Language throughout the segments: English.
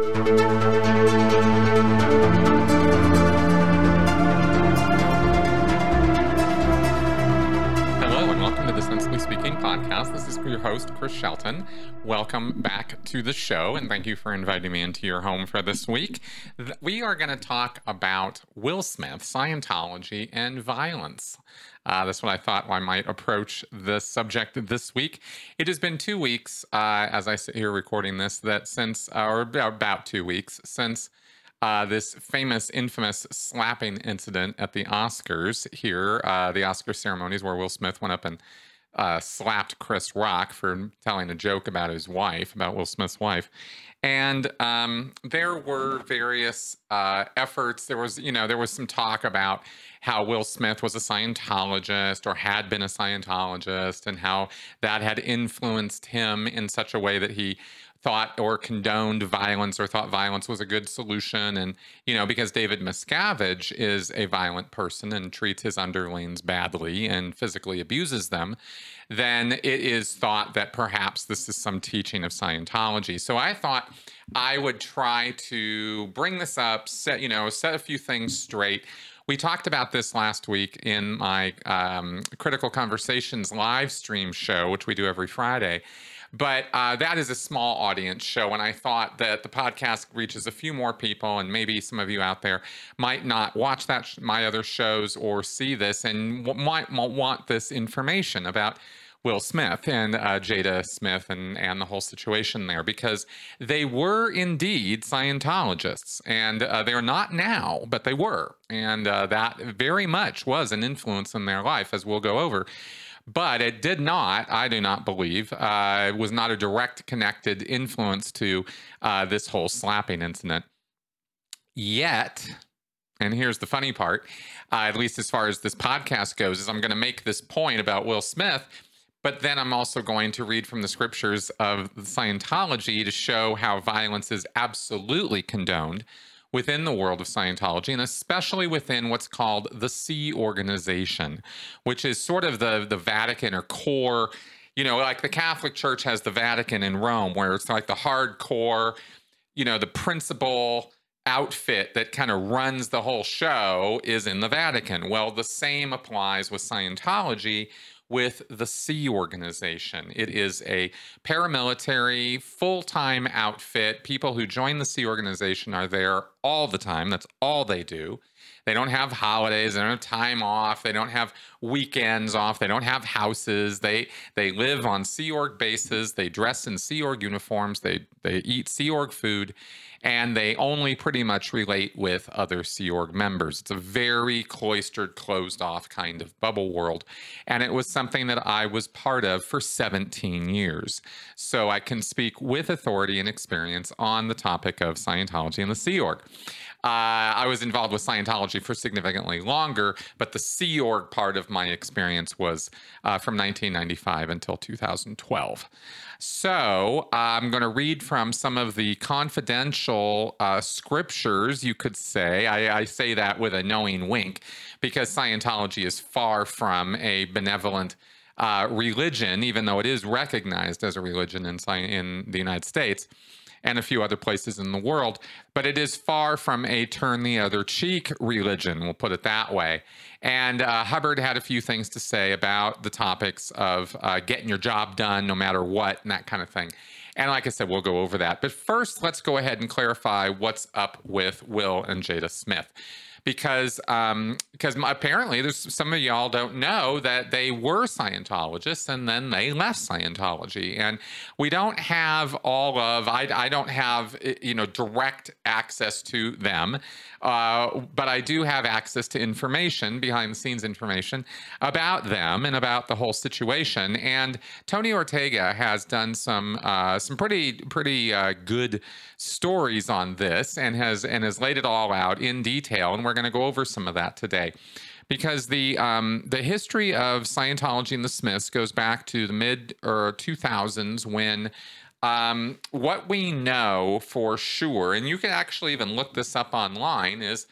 Hello and welcome to the Sensibly Speaking podcast. This is your host, Chris Shelton. Welcome back to the show and thank you for inviting me into your home for this week. We are going to talk about Will Smith, Scientology, and violence. Uh, that's what I thought I might approach this subject this week. It has been two weeks, uh, as I sit here recording this, that since, uh, or about about two weeks, since uh, this famous, infamous slapping incident at the Oscars here, uh, the Oscar ceremonies where Will Smith went up and uh, slapped Chris Rock for telling a joke about his wife, about Will Smith's wife. And um, there were various uh, efforts. There was, you know, there was some talk about how Will Smith was a Scientologist or had been a Scientologist and how that had influenced him in such a way that he thought or condoned violence or thought violence was a good solution. And, you know, because David Miscavige is a violent person and treats his underlings badly and physically abuses them, then it is thought that perhaps this is some teaching of Scientology. So I thought I would try to bring this up, set, you know, set a few things straight. We talked about this last week in my um, Critical Conversations live stream show, which we do every Friday. But uh, that is a small audience show, and I thought that the podcast reaches a few more people, and maybe some of you out there might not watch that sh- my other shows or see this, and w- might, want this information about Will Smith and uh, Jada Smith and and the whole situation there because they were indeed Scientologists and uh, they're not now, but they were, and uh, that very much was an influence in their life, as we'll go over. But it did not, I do not believe, uh, was not a direct connected influence to uh, this whole slapping incident. Yet, and here's the funny part, uh, at least as far as this podcast goes, is I'm going to make this point about Will Smith, but then I'm also going to read from the scriptures of Scientology to show how violence is absolutely condoned within the world of Scientology, and especially within what's called the Sea Organization, which is sort of the the Vatican or core. You know, like the Catholic Church has the Vatican in Rome, where it's like the hardcore, you know, the principal outfit that kind of runs the whole show is in the Vatican. Well, the same applies with Scientology with the Sea Organization. It is a paramilitary, full time outfit. People who join the Sea Organization are there all the time. That's all they do. They don't have holidays. They don't have time off. They don't have weekends off. They don't have houses. They they live on Sea Org bases. They dress in Sea Org uniforms. They they eat Sea Org food, and they only pretty much relate with other Sea Org members. It's a very cloistered, closed off kind of bubble world, and it was something that I was part of for 17 years. So I can speak with authority and experience on the topic of Scientology and the Sea Org. Uh, I was involved with Scientology for significantly longer, but the Sea Org part of my experience was uh, from 1995 until 2012. So I'm going to read from some of the confidential uh, scriptures, you could say. I, I say that with a knowing wink because Scientology is far from a benevolent. Uh, religion, even though it is recognized as a religion in, in the United States, and a few other places in the world, but it is far from a turn the other cheek religion, we'll put it that way. And uh, Hubbard had a few things to say about the topics of uh, getting your job done no matter what and that kind of thing. And like I said, we'll go over that. But first, let's go ahead and clarify what's up with Will and Jada Smith because um, because apparently there's some of y'all don't know that they were Scientologists and then they left Scientology, and we don't have all of I, I don't have you know direct access to them, uh, but I do have access to information behind the scenes information about them and about the whole situation. And Tony Ortega has done some uh, some pretty pretty uh, good stories on this and has and has laid it all out in detail and we're going to go over some of that today because the um, the history of Scientology and the Smiths goes back to the mid or 2000s when um, what we know for sure, and you can actually even look this up online, is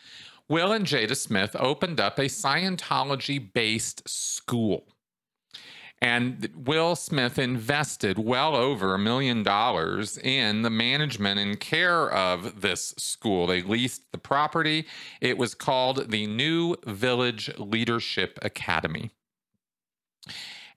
Will and Jada Smith opened up a Scientology based school. And Will Smith invested well over a million dollars in the management and care of this school. They leased the property. It was called the New Village Leadership Academy.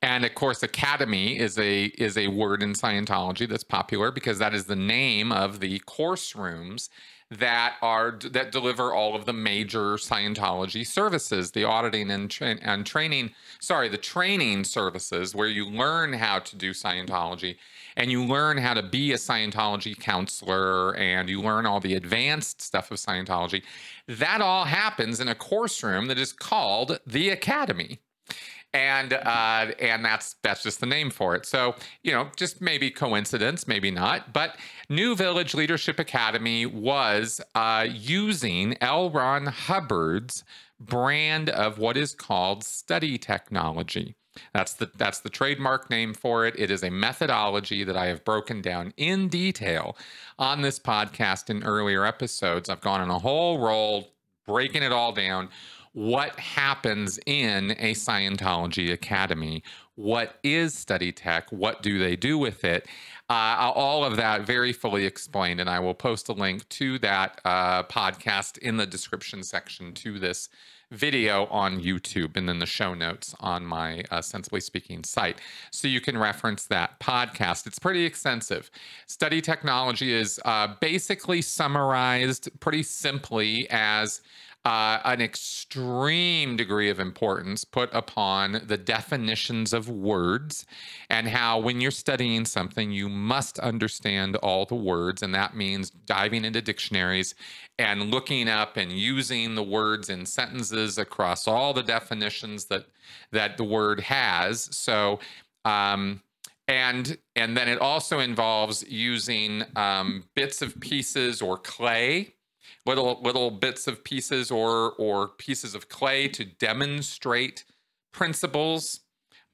And of course, academy is a is a word in Scientology that's popular because that is the name of the course rooms that are that deliver all of the major Scientology services, the auditing and, tra- and training, sorry, the training services where you learn how to do Scientology and you learn how to be a Scientology counselor and you learn all the advanced stuff of Scientology. That all happens in a course room that is called the Academy and uh, and that's that's just the name for it. So you know, just maybe coincidence, maybe not. But New Village Leadership Academy was uh, using L. Ron Hubbard's brand of what is called study technology. That's the that's the trademark name for it. It is a methodology that I have broken down in detail on this podcast in earlier episodes. I've gone on a whole roll breaking it all down what happens in a Scientology academy. What is study tech? What do they do with it? Uh, all of that very fully explained. And I will post a link to that uh, podcast in the description section to this video on YouTube and then the show notes on my uh, Sensibly Speaking site. So you can reference that podcast. It's pretty extensive. Study technology is uh, basically summarized pretty simply as uh, an extreme degree of importance put upon the definitions of words and how, when you're studying something, you must understand all the words. And that means diving into dictionaries and looking up and using the words in sentences across all the definitions that that the word has. So, um, and and then it also involves using um, bits of pieces or clay little little bits of pieces or or pieces of clay to demonstrate principles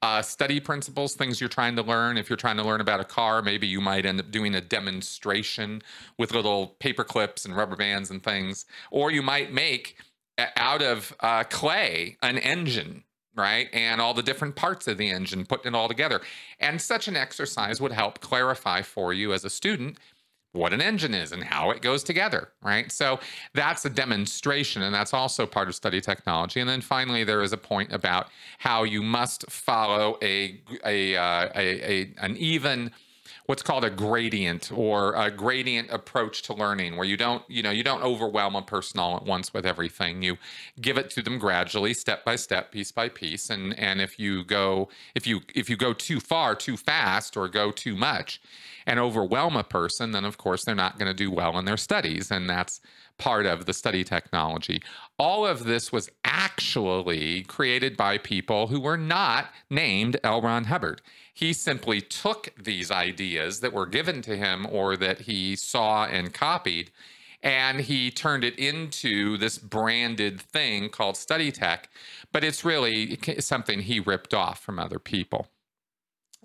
uh, study principles things you're trying to learn if you're trying to learn about a car maybe you might end up doing a demonstration with little paper clips and rubber bands and things or you might make out of uh, clay an engine right? And all the different parts of the engine, putting it all together. And such an exercise would help clarify for you as a student what an engine is and how it goes together, right? So that's a demonstration, and that's also part of study technology. And then finally, there is a point about how you must follow a a, uh, a, a an even what's called a gradient or a gradient approach to learning where you don't you know you don't overwhelm a person all at once with everything you give it to them gradually step by step piece by piece and and if you go if you if you go too far too fast or go too much and overwhelm a person then of course they're not going to do well in their studies and that's part of the study technology. All of this was actually created by people who were not named L. Ron Hubbard. He simply took these ideas that were given to him or that he saw and copied, and he turned it into this branded thing called study tech, but it's really something he ripped off from other people.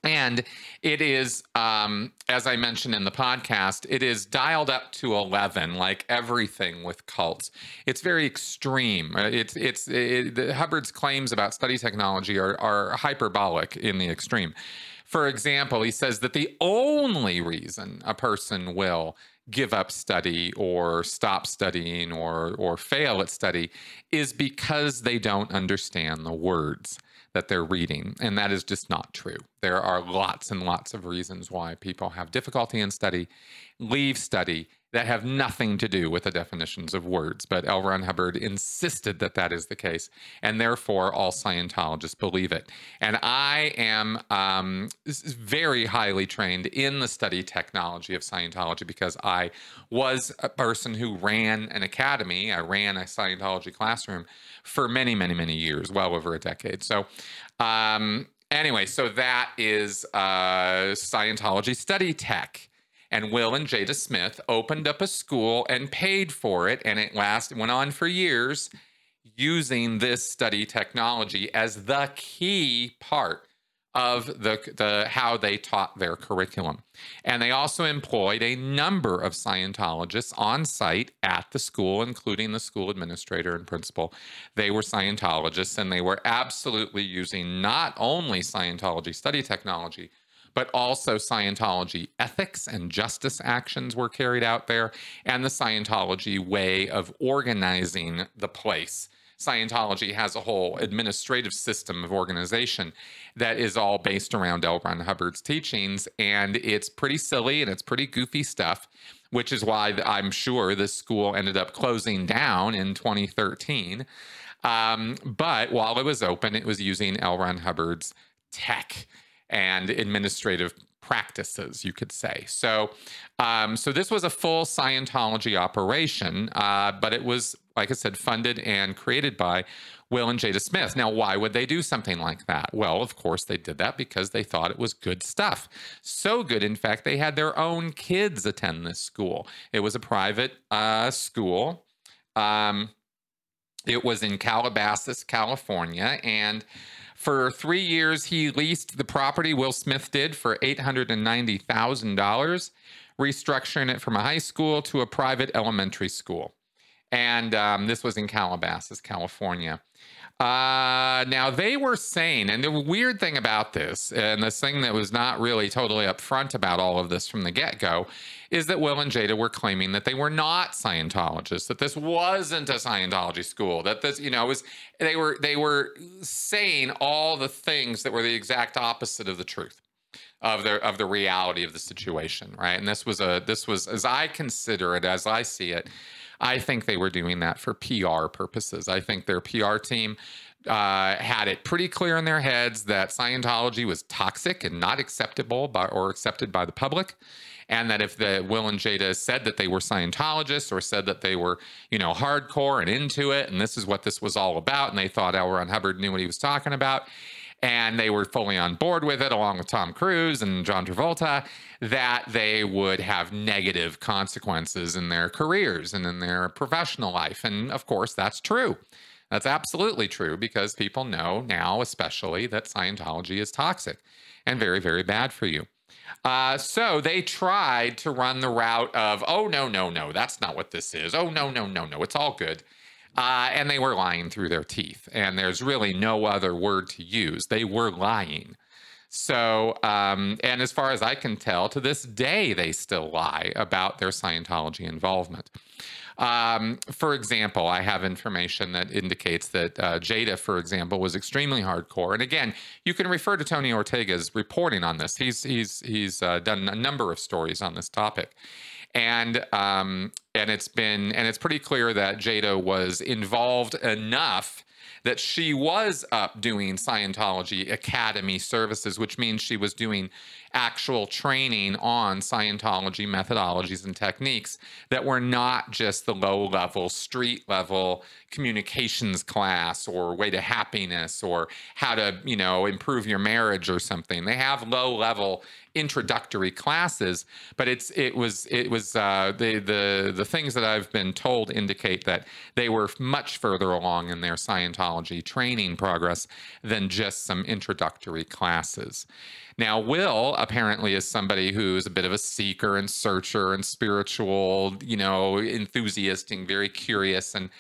And it is, um, as I mentioned in the podcast, it is dialed up to 11, like everything with cults. It's very extreme. Uh, it's, it's, it, Hubbard's claims about study technology are, are hyperbolic in the extreme. For example, he says that the only reason a person will give up study or stop studying or, or fail at study is because they don't understand the words that they're reading. And that is just not true. There are lots and lots of reasons why people have difficulty in study, leave study, that have nothing to do with the definitions of words. But L. Ron Hubbard insisted that that is the case, and therefore all Scientologists believe it. And I am um, very highly trained in the study technology of Scientology because I was a person who ran an academy. I ran a Scientology classroom for many, many, many years, well over a decade. So, um, anyway, so that is uh, Scientology study tech and Will and Jada Smith opened up a school and paid for it, and it last went on for years using this study technology as the key part of the, the how they taught their curriculum. And they also employed a number of Scientologists on site at the school, including the school administrator and principal. They were Scientologists and they were absolutely using not only Scientology study technology, but also Scientology ethics and justice actions were carried out there, and the Scientology way of organizing the place Scientology has a whole administrative system of organization that is all based around L. Ron Hubbard's teachings. And it's pretty silly and it's pretty goofy stuff, which is why I'm sure this school ended up closing down in 2013. Um, but while it was open, it was using L. Ron Hubbard's tech and administrative practices, you could say. So, um, so this was a full Scientology operation, uh, but it was like I said, funded and created by Will and Jada Smith. Now, why would they do something like that? Well, of course, they did that because they thought it was good stuff. So good, in fact, they had their own kids attend this school. It was a private uh, school. Um, it was in Calabasas, California, and for three years, he leased the property, Will Smith did, for $890,000, restructuring it from a high school to a private elementary school and um, this was in Calabasas, California. Uh, now they were saying, and the weird thing about this, and this thing that was not really totally upfront about all of this from the get-go, is that Will and Jada were claiming that they were not Scientologists, that this wasn't a Scientology school, that this, you know, was they were they were saying all the things that were the exact opposite of the truth of the of the reality of the situation, right? And this was a this was as I consider it, as I see it I think they were doing that for PR purposes. I think their PR team uh, had it pretty clear in their heads that Scientology was toxic and not acceptable by, or accepted by the public. And that if the Will and Jada said that they were Scientologists or said that they were, you know, hardcore and into it, and this is what this was all about, and they thought L. Ron Hubbard knew what he was talking about, and they were fully on board with it, along with Tom Cruise and John Travolta, that they would have negative consequences in their careers and in their professional life. And of course, that's true. That's absolutely true because people know now, especially, that Scientology is toxic and very, very bad for you. Uh, so they tried to run the route of, oh, no, no, no, that's not what this is. Oh, no, no, no, no, it's all good. Uh, and they were lying through their teeth. And there's really no other word to use. They were lying. So, um, and as far as I can tell, to this day, they still lie about their Scientology involvement. Um, for example, I have information that indicates that uh, Jada, for example, was extremely hardcore. And again, you can refer to Tony Ortega's reporting on this. He's he's he's uh, done a number of stories on this topic, and um, and it's been and it's pretty clear that Jada was involved enough that she was up doing Scientology Academy services, which means she was doing actual training on Scientology methodologies and techniques that were not just the low level, street level communications class or way to happiness or how to, you know, improve your marriage or something. They have low level introductory classes, but it's it was it was uh, the the the things that I've been told indicate that they were much further along in their Scientology training progress than just some introductory classes. Now, Will apparently is somebody who's a bit of a seeker and searcher and spiritual, you know, enthusiast and very curious and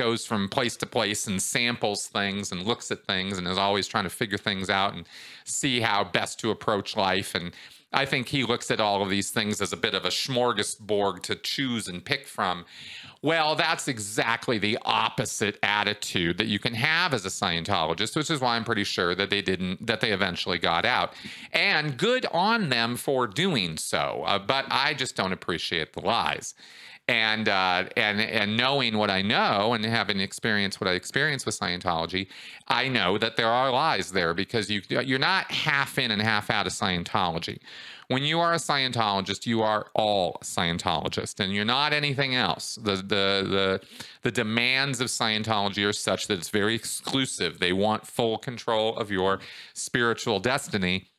goes from place to place and samples things and looks at things and is always trying to figure things out and see how best to approach life. And I think he looks at all of these things as a bit of a smorgasbord to choose and pick from. Well, that's exactly the opposite attitude that you can have as a Scientologist, which is why I'm pretty sure that they didn't, that they eventually got out. And good on them for doing so. Uh, but I just don't appreciate the lies and uh, and and knowing what I know and having experienced what I experienced with Scientology, I know that there are lies there because you you're not half in and half out of Scientology. When you are a Scientologist, you are all Scientologist, and you're not anything else. The the the the demands of Scientology are such that it's very exclusive. They want full control of your spiritual destiny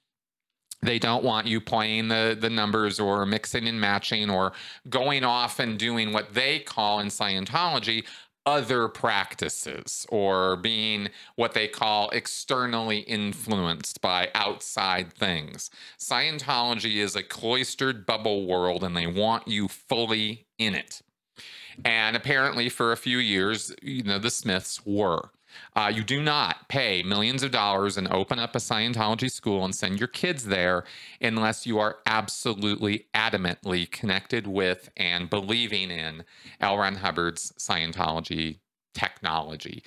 they don't want you playing the the numbers or mixing and matching or going off and doing what they call in Scientology other practices or being what they call externally influenced by outside things. Scientology is a cloistered bubble world and they want you fully in it. And apparently, for a few years, you know, the Smiths were. Uh, you do not pay millions of dollars and open up a Scientology school and send your kids there unless you are absolutely adamantly connected with and believing in L. Ron Hubbard's Scientology technology.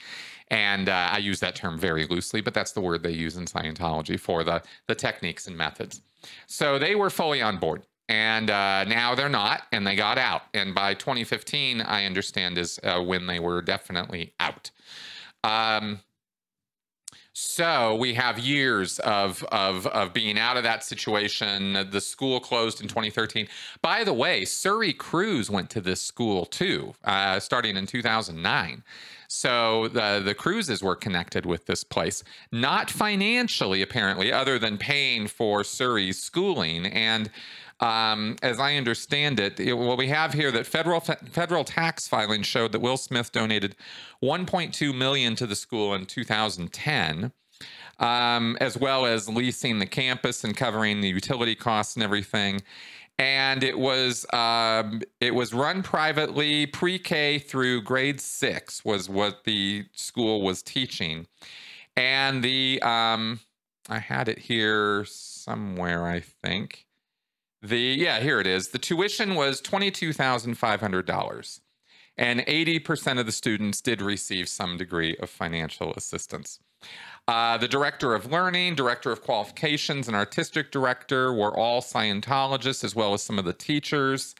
And uh, I use that term very loosely, but that's the word they use in Scientology for the, the techniques and methods. So they were fully on board. And uh, now they're not, and they got out. And by 2015, I understand is uh, when they were definitely out. Um, so we have years of, of, of being out of that situation. The school closed in 2013. By the way, Suri Cruise went to this school too, uh, starting in 2009. So the the Cruises were connected with this place, not financially apparently, other than paying for Suri's schooling and um, as I understand it, it, what we have here that federal federal tax filing showed that Will Smith donated 1.2 million to the school in 2010. Um, as well as leasing the campus and covering the utility costs and everything. And it was um, it was run privately, pre-K through grade six was what the school was teaching, and the um, I had it here somewhere, I think. The yeah, here it is. The tuition was $22,500 and 80% of the students did receive some degree of financial assistance. Uh, the director of learning, director of qualifications, and artistic director were all Scientologists, as well as some of the teachers.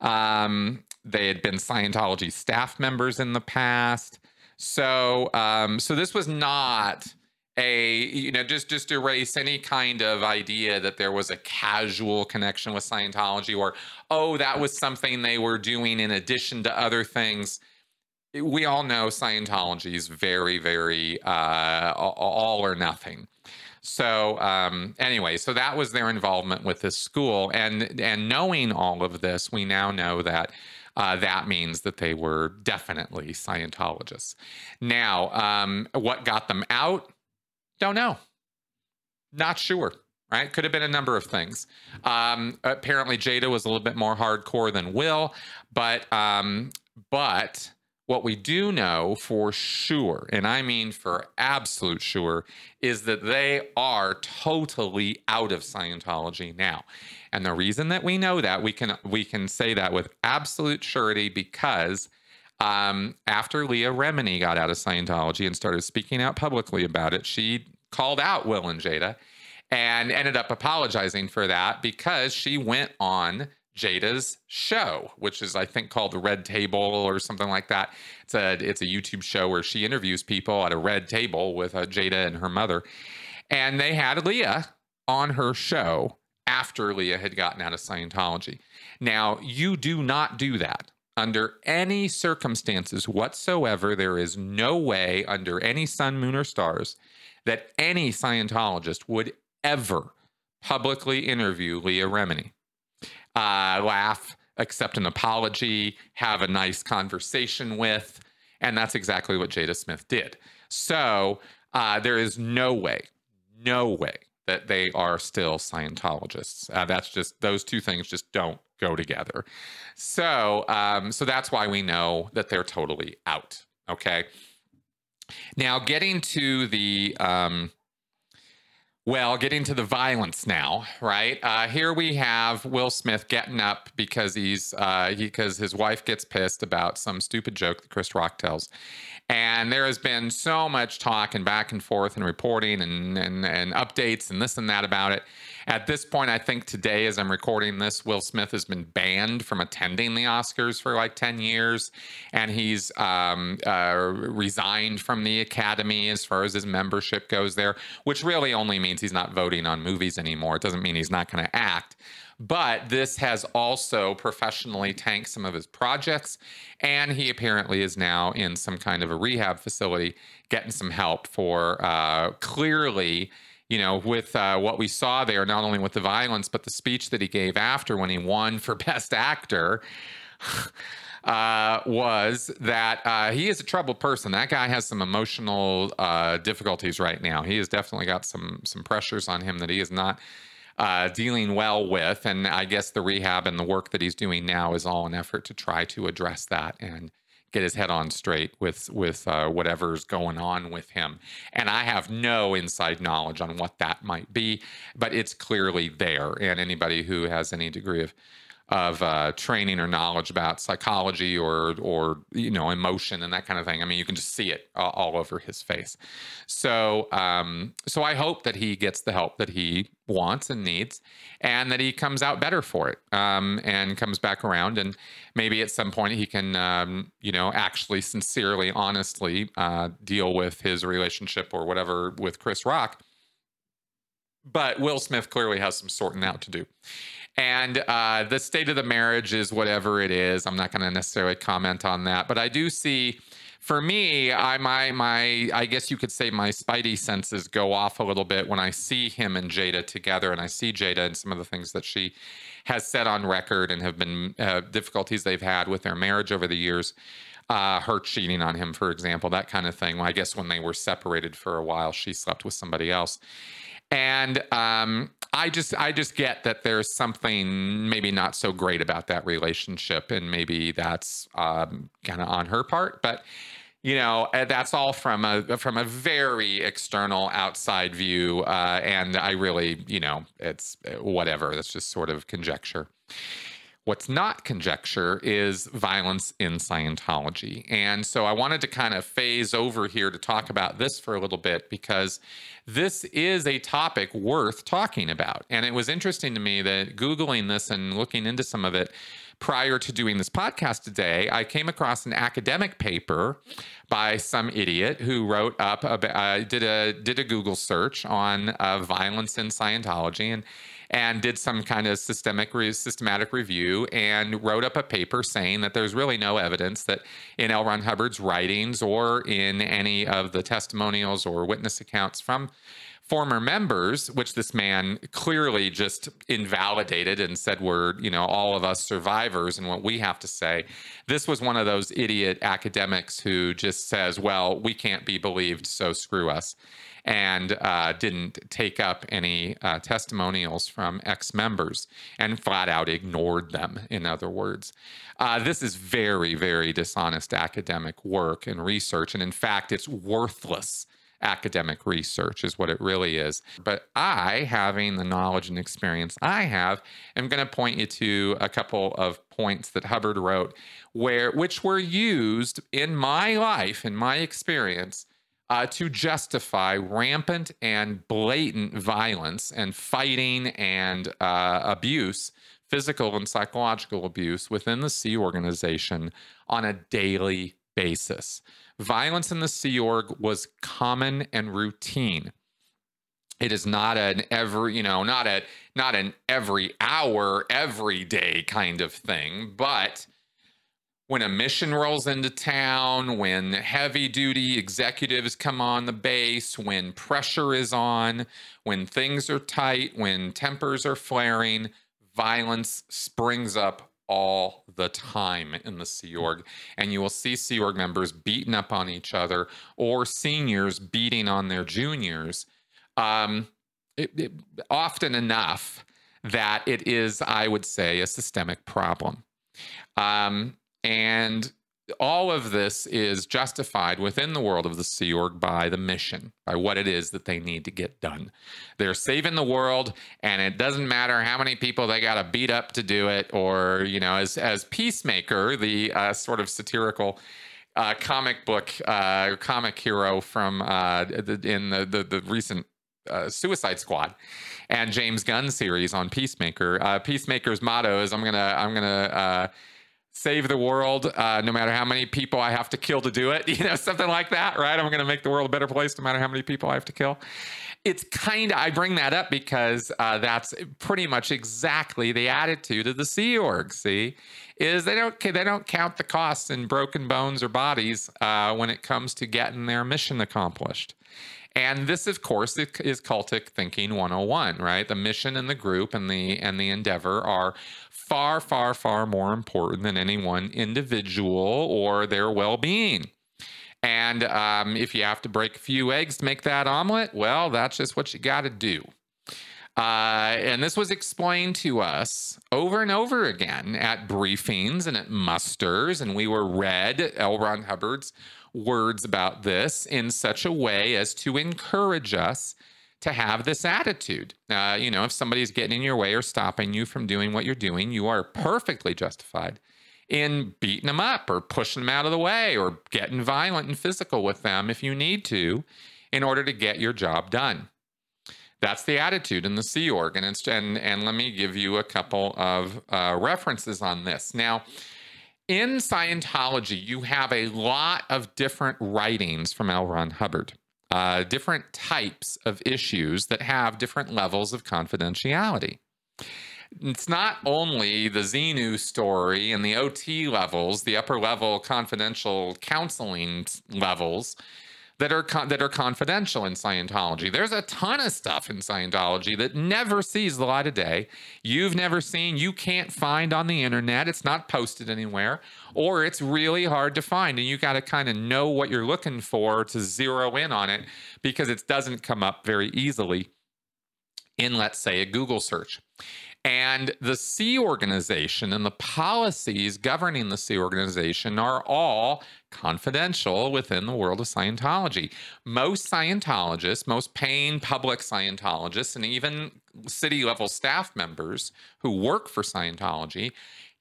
Um, they had been Scientology staff members in the past. So, um, so this was not a you know just just erase any kind of idea that there was a casual connection with Scientology or oh that was something they were doing in addition to other things we all know Scientology is very very uh, all or nothing so um, anyway so that was their involvement with this school and and knowing all of this we now know that uh, that means that they were definitely Scientologists. Now, um, what got them out? Don't know. Not sure. Right? Could have been a number of things. Um, apparently, Jada was a little bit more hardcore than Will, but um, but what we do know for sure, and I mean for absolute sure, is that they are totally out of Scientology now. And the reason that we know that we can we can say that with absolute surety because um, after Leah Remini got out of Scientology and started speaking out publicly about it, she called out Will and Jada and ended up apologizing for that because she went on Jada's show, which is I think called the Red Table or something like that. It's a it's a YouTube show where she interviews people at a red table with uh, Jada and her mother, and they had Leah on her show after Leah had gotten out of Scientology. Now you do not do that under any circumstances whatsoever, there is no way under any sun, moon, or stars that any Scientologist would ever publicly interview Leah Remini. Uh, laugh, accept an apology, have a nice conversation with. And that's exactly what Jada Smith did. So uh, there is no way, no way that they are still Scientologists. Uh, that's just those two things just don't go together. So, um, so that's why we know that they're totally out. Okay. Now, getting to the um, well, getting to the violence now, right? Uh, here we have Will Smith getting up because he's uh, because his wife gets pissed about some stupid joke that Chris Rock tells, and there has been so much talk and back and forth and reporting and, and, and updates and this and that about it. At this point, I think today, as I'm recording this, Will Smith has been banned from attending the Oscars for like 10 years. And he's um, uh, resigned from the Academy as far as his membership goes there, which really only means he's not voting on movies anymore. It doesn't mean he's not going to act. But this has also professionally tanked some of his projects. And he apparently is now in some kind of a rehab facility getting some help for uh, clearly you know, with uh, what we saw there, not only with the violence, but the speech that he gave after when he won for Best Actor. Uh, was that uh, he is a troubled person. That guy has some emotional uh, difficulties right now. He has definitely got some some pressures on him that he is not uh, dealing well with. And I guess the rehab and the work that he's doing now is all an effort to try to address that and get his head on straight with with uh, whatever's going on with him. And I have no inside knowledge on what that might be, but it's clearly there. And anybody who has any degree of of uh, training or knowledge about psychology or or you know emotion and that kind of thing. I mean, you can just see it all, all over his face. So um, so I hope that he gets the help that he wants and needs, and that he comes out better for it um, and comes back around. And maybe at some point he can um, you know actually sincerely, honestly uh, deal with his relationship or whatever with Chris Rock. But Will Smith clearly has some sorting out to do. And uh, the state of the marriage is whatever it is. I'm not going to necessarily comment on that, but I do see. For me, I my my I guess you could say my spidey senses go off a little bit when I see him and Jada together, and I see Jada and some of the things that she has said on record and have been uh, difficulties they've had with their marriage over the years. Uh, her cheating on him, for example, that kind of thing. Well, I guess when they were separated for a while, she slept with somebody else. And um, I just I just get that there's something maybe not so great about that relationship, and maybe that's um, kind of on her part, but you know uh, that's all from a from a very external outside view uh, and i really you know it's uh, whatever that's just sort of conjecture What's not conjecture is violence in Scientology. And so I wanted to kind of phase over here to talk about this for a little bit because this is a topic worth talking about. And it was interesting to me that Googling this and looking into some of it prior to doing this podcast today, I came across an academic paper by some idiot who wrote up, uh, did a did a Google search on uh, violence in Scientology, and and did some kind of systemic re- systematic review and wrote up a paper saying that there's really no evidence that in L. Ron Hubbard's writings or in any of the testimonials or witness accounts from former members, which this man clearly just invalidated and said we're, you know, all of us survivors and what we have to say. This was one of those idiot academics who just says, well, we can't be believed, so screw us and uh, didn't take up any uh, testimonials from ex members and flat out ignored them, in other words. Uh, this is very, very dishonest academic work and research. And in fact, it's worthless academic research is what it really is. But I, having the knowledge and experience I have, am going to point you to a couple of points that Hubbard wrote where which were used in my life in my experience uh, to justify rampant and blatant violence and fighting and uh, abuse, physical and psychological abuse within the Sea Organization on a daily basis. Violence in the Sea Org was common and routine. It is not an every, you know, not a not an every hour, every day kind of thing, but when a mission rolls into town, when heavy duty executives come on the base, when pressure is on, when things are tight, when tempers are flaring, violence springs up all the time in the Sea Org. And you will see Sea Org members beating up on each other or seniors beating on their juniors um, it, it, often enough that it is, I would say, a systemic problem. Um, and all of this is justified within the world of the Sea Org by the mission, by what it is that they need to get done. They're saving the world, and it doesn't matter how many people they got to beat up to do it, or you know, as as Peacemaker, the uh, sort of satirical. Uh, comic book uh, comic hero from uh, the, in the, the, the recent uh, Suicide Squad and James Gunn series on Peacemaker. Uh, Peacemaker's motto is I'm gonna I'm gonna uh, save the world uh, no matter how many people I have to kill to do it, you know, something like that, right? I'm going to make the world a better place no matter how many people I have to kill. It's kind of, I bring that up because uh, that's pretty much exactly the attitude of the Sea Org, see? Is they don't they don't count the costs in broken bones or bodies uh, when it comes to getting their mission accomplished. And this, of course, is cultic thinking 101, right? The mission and the group and the and the endeavor are far, far, far more important than any one individual or their well-being. And um, if you have to break a few eggs to make that omelet, well, that's just what you got to do. Uh, and this was explained to us over and over again at briefings and at musters, and we were read L. Hubbard's words about this in such a way as to encourage us to have this attitude. Uh, you know, if somebody's getting in your way or stopping you from doing what you're doing, you are perfectly justified in beating them up or pushing them out of the way or getting violent and physical with them if you need to in order to get your job done. That's the attitude in the Sea Org. And, and, and let me give you a couple of uh, references on this. Now, in Scientology, you have a lot of different writings from L. Ron Hubbard, uh, different types of issues that have different levels of confidentiality. It's not only the Xenu story and the OT levels, the upper level confidential counseling levels that are con- that are confidential in Scientology. There's a ton of stuff in Scientology that never sees the light of day. You've never seen, you can't find on the internet. It's not posted anywhere, or it's really hard to find, and you got to kind of know what you're looking for to zero in on it because it doesn't come up very easily in, let's say, a Google search. And the Sea Organization and the policies governing the Sea Organization are all confidential within the world of Scientology. Most Scientologists, most paying public Scientologists, and even city level staff members who work for Scientology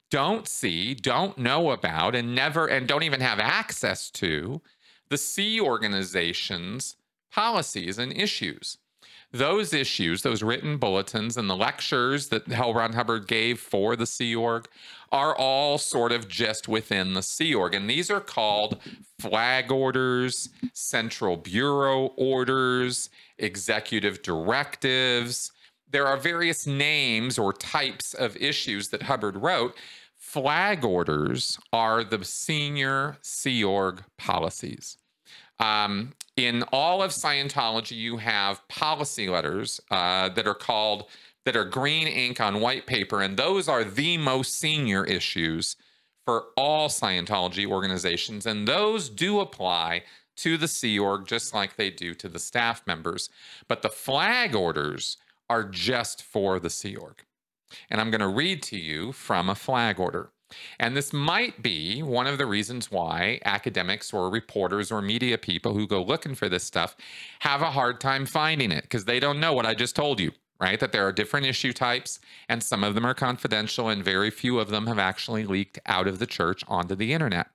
don't see, don't know about, and never, and don't even have access to the Sea Organization's policies and issues those issues, those written bulletins and the lectures that L. Ron Hubbard gave for the Sea Org are all sort of just within the Sea Org. And these are called flag orders, central bureau orders, executive directives. There are various names or types of issues that Hubbard wrote. Flag orders are the senior Sea Org policies. Um, in all of Scientology, you have policy letters uh, that are called that are green ink on white paper, and those are the most senior issues for all Scientology organizations, and those do apply to the Sea Org just like they do to the staff members. But the flag orders are just for the Sea Org. And I'm going to read to you from a flag order. And this might be one of the reasons why academics or reporters or media people who go looking for this stuff have a hard time finding it because they don't know what I just told you, right? That there are different issue types and some of them are confidential and very few of them have actually leaked out of the church onto the internet.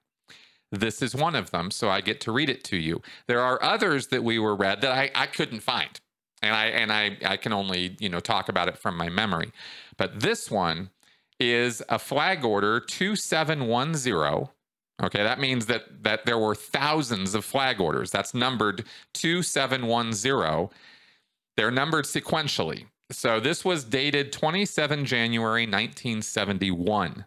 This is one of them, so I get to read it to you. There are others that we were read that I, I couldn't find. And I and I, I can only, you know, talk about it from my memory. But this one is a flag order 2710. Okay, that means that that there were thousands of flag orders. That's numbered 2710. They're numbered sequentially. So this was dated 27 January 1971.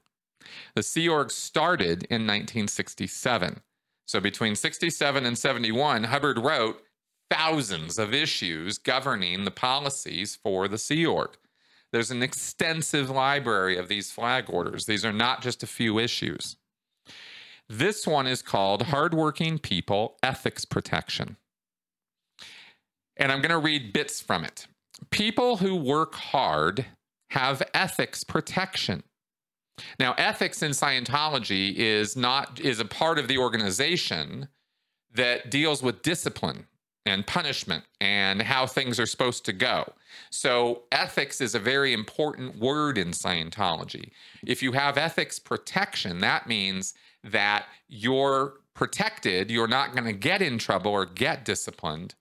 The Sea Org started in 1967. So between 67 and 71, Hubbard wrote thousands of issues governing the policies for the Sea Org. There's an extensive library of these flag orders. These are not just a few issues. This one is called Hardworking People Ethics Protection. And I'm going to read bits from it. People who work hard have ethics protection. Now, ethics in Scientology is not is a part of the organization that deals with discipline and punishment and how things are supposed to go. So, ethics is a very important word in Scientology. If you have ethics protection, that means that you're protected, you're not going to get in trouble or get disciplined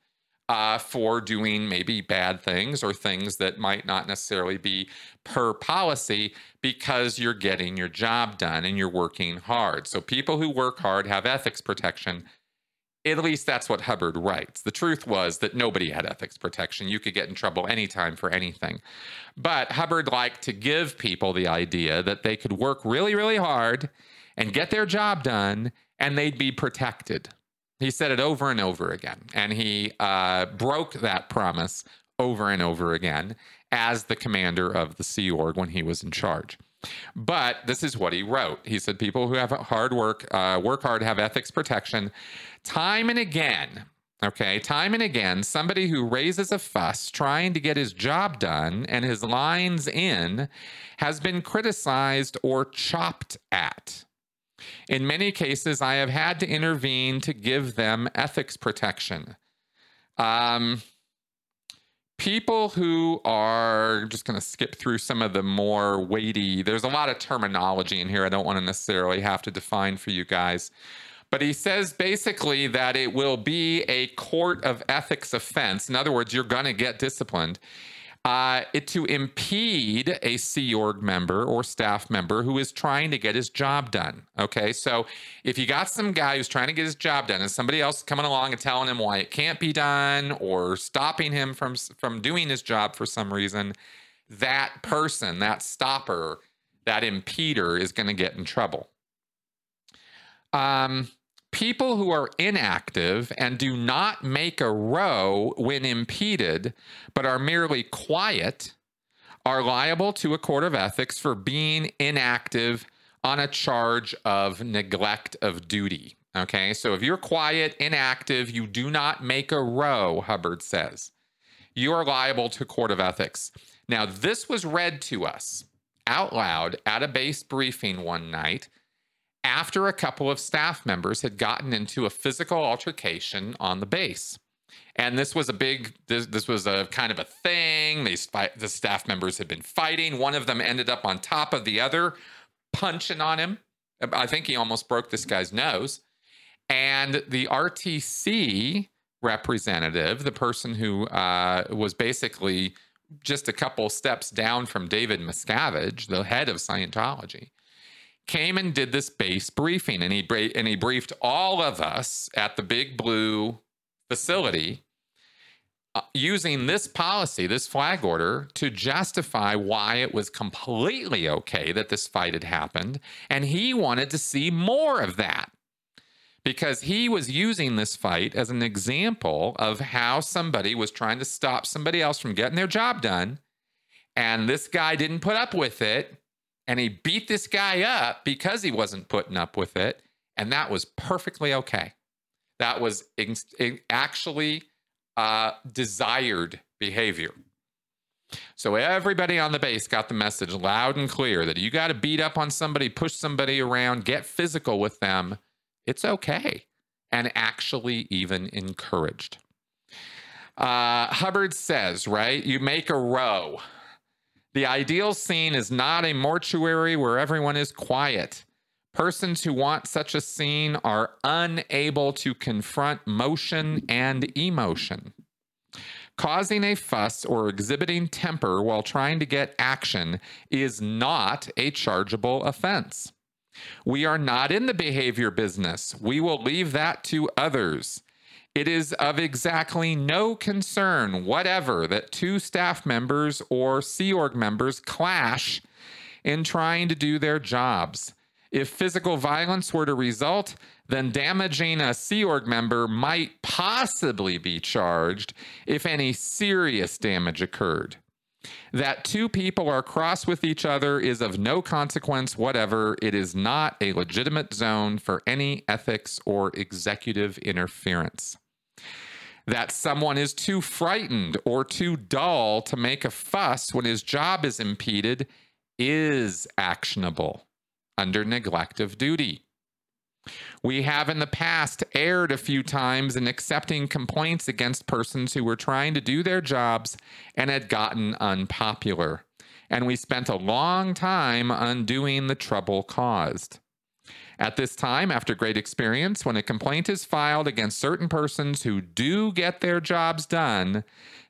uh, for doing maybe bad things or things that might not necessarily be per policy because you're getting your job done and you're working hard. So, people who work hard have ethics protection at least that's what Hubbard writes. The truth was that nobody had ethics protection. You could get in trouble anytime for anything. But Hubbard liked to give people the idea that they could work really, really hard and get their job done and they'd be protected. He said it over and over again. And he uh, broke that promise over and over again as the commander of the Sea Org when he was in charge. But this is what he wrote. He said, People who have hard work, uh, work hard, have ethics protection. Time and again, okay, time and again, somebody who raises a fuss trying to get his job done and his lines in has been criticized or chopped at. In many cases, I have had to intervene to give them ethics protection. Um, people who are just going to skip through some of the more weighty there's a lot of terminology in here i don't want to necessarily have to define for you guys but he says basically that it will be a court of ethics offense. In other words you're going to get disciplined uh, it, to impede a Sea Org member or staff member who is trying to get his job done. Okay, so if you got some guy who's trying to get his job done and somebody else coming along and telling him why it can't be done or stopping him from from doing his job for some reason, that person, that stopper, that impeder is going to get in trouble. Um, people who are inactive and do not make a row when impeded, but are merely quiet, are liable to a court of ethics for being inactive on a charge of neglect of duty. Okay, so if you're quiet, inactive, you do not make a row, Hubbard says, you are liable to court of ethics. Now, this was read to us out loud at a base briefing one night after a couple of staff members had gotten into a physical altercation on the base. And this was a big, this, this was a kind of a thing. The staff members had been fighting. One of them ended up on top of the other, punching on him. I think he almost broke this guy's nose. And the RTC representative, the person who uh, was basically just a couple steps down from David Miscavige, the head of Scientology, came and did this base briefing and he and he briefed all of us at the big blue facility uh, using this policy this flag order to justify why it was completely okay that this fight had happened and he wanted to see more of that. Because he was using this fight as an example of how somebody was trying to stop somebody else from getting their job done and this guy didn't put up with it and he beat this guy up because he wasn't putting up with it. And that was perfectly okay. That was actually uh, desired behavior. So everybody on the base got the message loud and clear that you got to beat up on somebody, push somebody around, get physical with them. It's okay. And actually, even encouraged. Uh, Hubbard says, right? You make a row. The ideal scene is not a mortuary where everyone is quiet. Persons who want such a scene are unable to confront motion and emotion. Causing a fuss or exhibiting temper while trying to get action is not a chargeable offense. We are not in the behavior business. We will leave that to others. It is of exactly no concern whatever that two staff members or Sea Org members clash in trying to do their jobs. If physical violence were to result, then damaging a Sea Org member might possibly be charged if any serious damage occurred. That two people are cross with each other is of no consequence whatever. It is not a legitimate zone for any ethics or executive interference that someone is too frightened or too dull to make a fuss when his job is impeded is actionable under neglect of duty. We have in the past erred a few times in accepting complaints against persons who were trying to do their jobs and had gotten unpopular. And we spent a long time undoing the trouble caused. At this time, after great experience, when a complaint is filed against certain persons who do get their jobs done,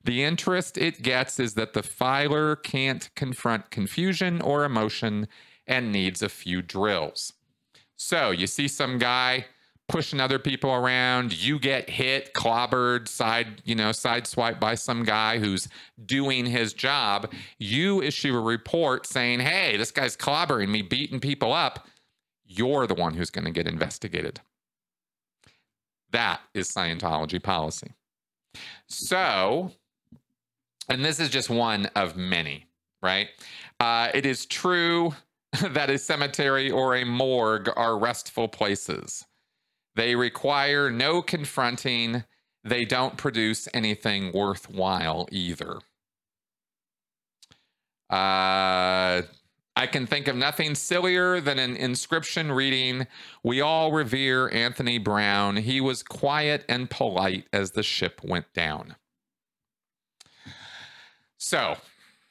the interest it gets is that the filer can't confront confusion or emotion and needs a few drills. So you see some guy pushing other people around, you get hit, clobbered, side, you know, sideswiped by some guy who's doing his job. You issue a report saying, hey, this guy's clobbering me, beating people up you're the one who's going to get investigated. That is Scientology policy. So, and this is just one of many, right? Uh, it is true that a cemetery or a morgue are restful places. They require no confronting. They don't produce anything worthwhile either. Uh, I can think of nothing sillier than an inscription reading, We all revere Anthony Brown. He was quiet and polite as the ship went down. So,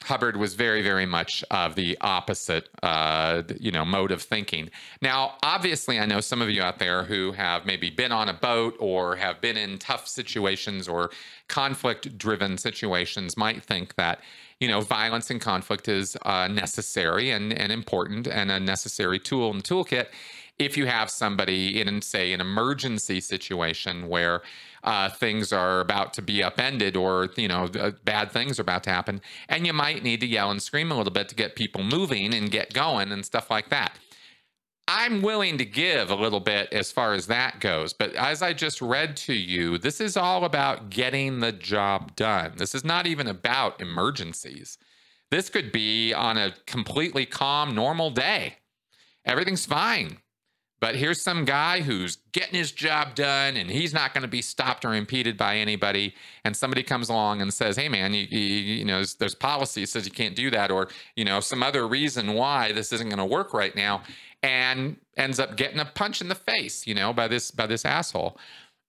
Hubbard was very, very much of the opposite, uh, you know, mode of thinking. Now, obviously, I know some of you out there who have maybe been on a boat or have been in tough situations or conflict-driven situations might think that, you know, violence and conflict is uh, necessary and, and important and a necessary tool in the toolkit if you have somebody in, say, an emergency situation where uh, things are about to be upended or you know bad things are about to happen and you might need to yell and scream a little bit to get people moving and get going and stuff like that. I'm willing to give a little bit as far as that goes but as i just read to you this is all about getting the job done. This is not even about emergencies. This could be on a completely calm normal day. Everything's fine but here's some guy who's getting his job done and he's not going to be stopped or impeded by anybody. And somebody comes along and says, hey, man, you, you, you know, there's, there's policy says you can't do that or, you know, some other reason why this isn't going to work right now and ends up getting a punch in the face, you know, by this by this asshole.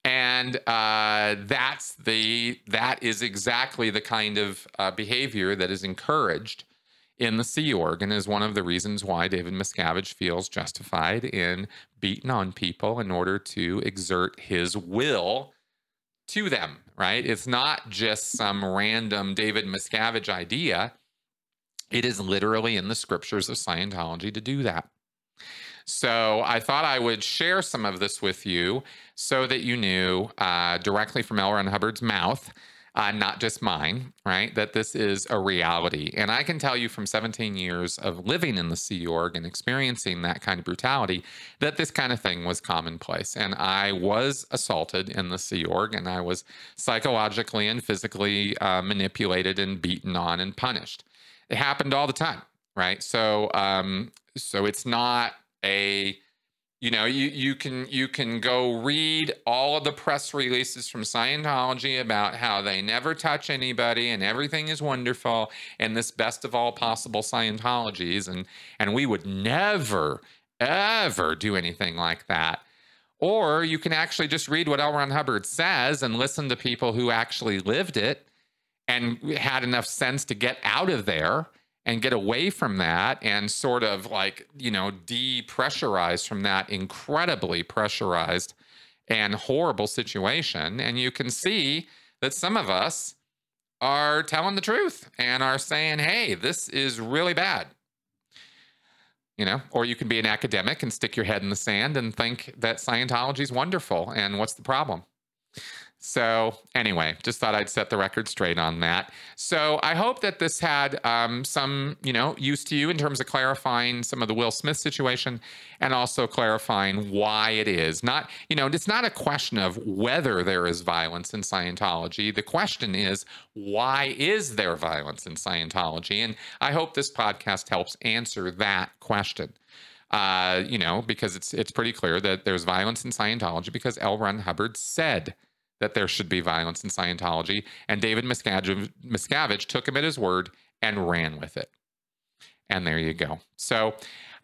And uh, that's the that is exactly the kind of uh, behavior that is encouraged in the Sea Org and is one of the reasons why David Miscavige feels justified in beating on people in order to exert his will to them, right? It's not just some random David Miscavige idea. It is literally in the scriptures of Scientology to do that. So I thought I would share some of this with you so that you knew uh, directly from L. Ron Hubbard's mouth uh, not just mine, right? That this is a reality. And I can tell you from 17 years of living in the Sea Org and experiencing that kind of brutality that this kind of thing was commonplace. And I was assaulted in the Sea Org and I was psychologically and physically uh, manipulated and beaten on and punished. It happened all the time, right? So, um, so it's not a you know you you can you can go read all of the press releases from Scientology about how they never touch anybody and everything is wonderful and this best of all possible Scientologies and and we would never ever do anything like that. Or you can actually just read what L. Ron Hubbard says and listen to people who actually lived it and had enough sense to get out of there and get away from that and sort of like, you know, depressurize from that incredibly pressurized and horrible situation. And you can see that some of us are telling the truth and are saying, hey, this is really bad. You know, or you can be an academic and stick your head in the sand and think that Scientology is wonderful. And what's the problem? So, anyway, just thought I'd set the record straight on that. So, I hope that this had um, some, you know, use to you in terms of clarifying some of the Will Smith situation and also clarifying why it is. Not, you know, it's not a question of whether there is violence in Scientology. The question is, why is there violence in Scientology? And I hope this podcast helps answer that question. Uh, you know, because it's it's pretty clear that there's violence in Scientology because L. Ron Hubbard said that there should be violence in Scientology. And David Miscavige, took him at his word and ran with it. And there you go. So,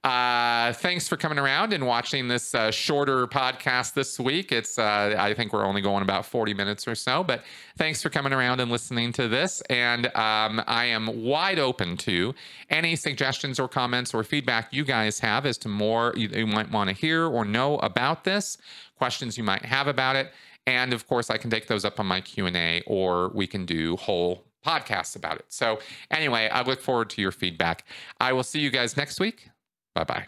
uh, thanks for coming around and watching this uh, shorter podcast this week. It's, uh, I think we're only going about 40 minutes or so, but thanks for coming around and listening to this. And um, I am wide open to any suggestions or comments or feedback you guys have as to more you, you might want to hear or know about this, questions you might have about it. And of course, I can take those up on my Q&A or we can do whole podcasts about it. So anyway, I look forward to your feedback. I will see you guys next week. Bye-bye.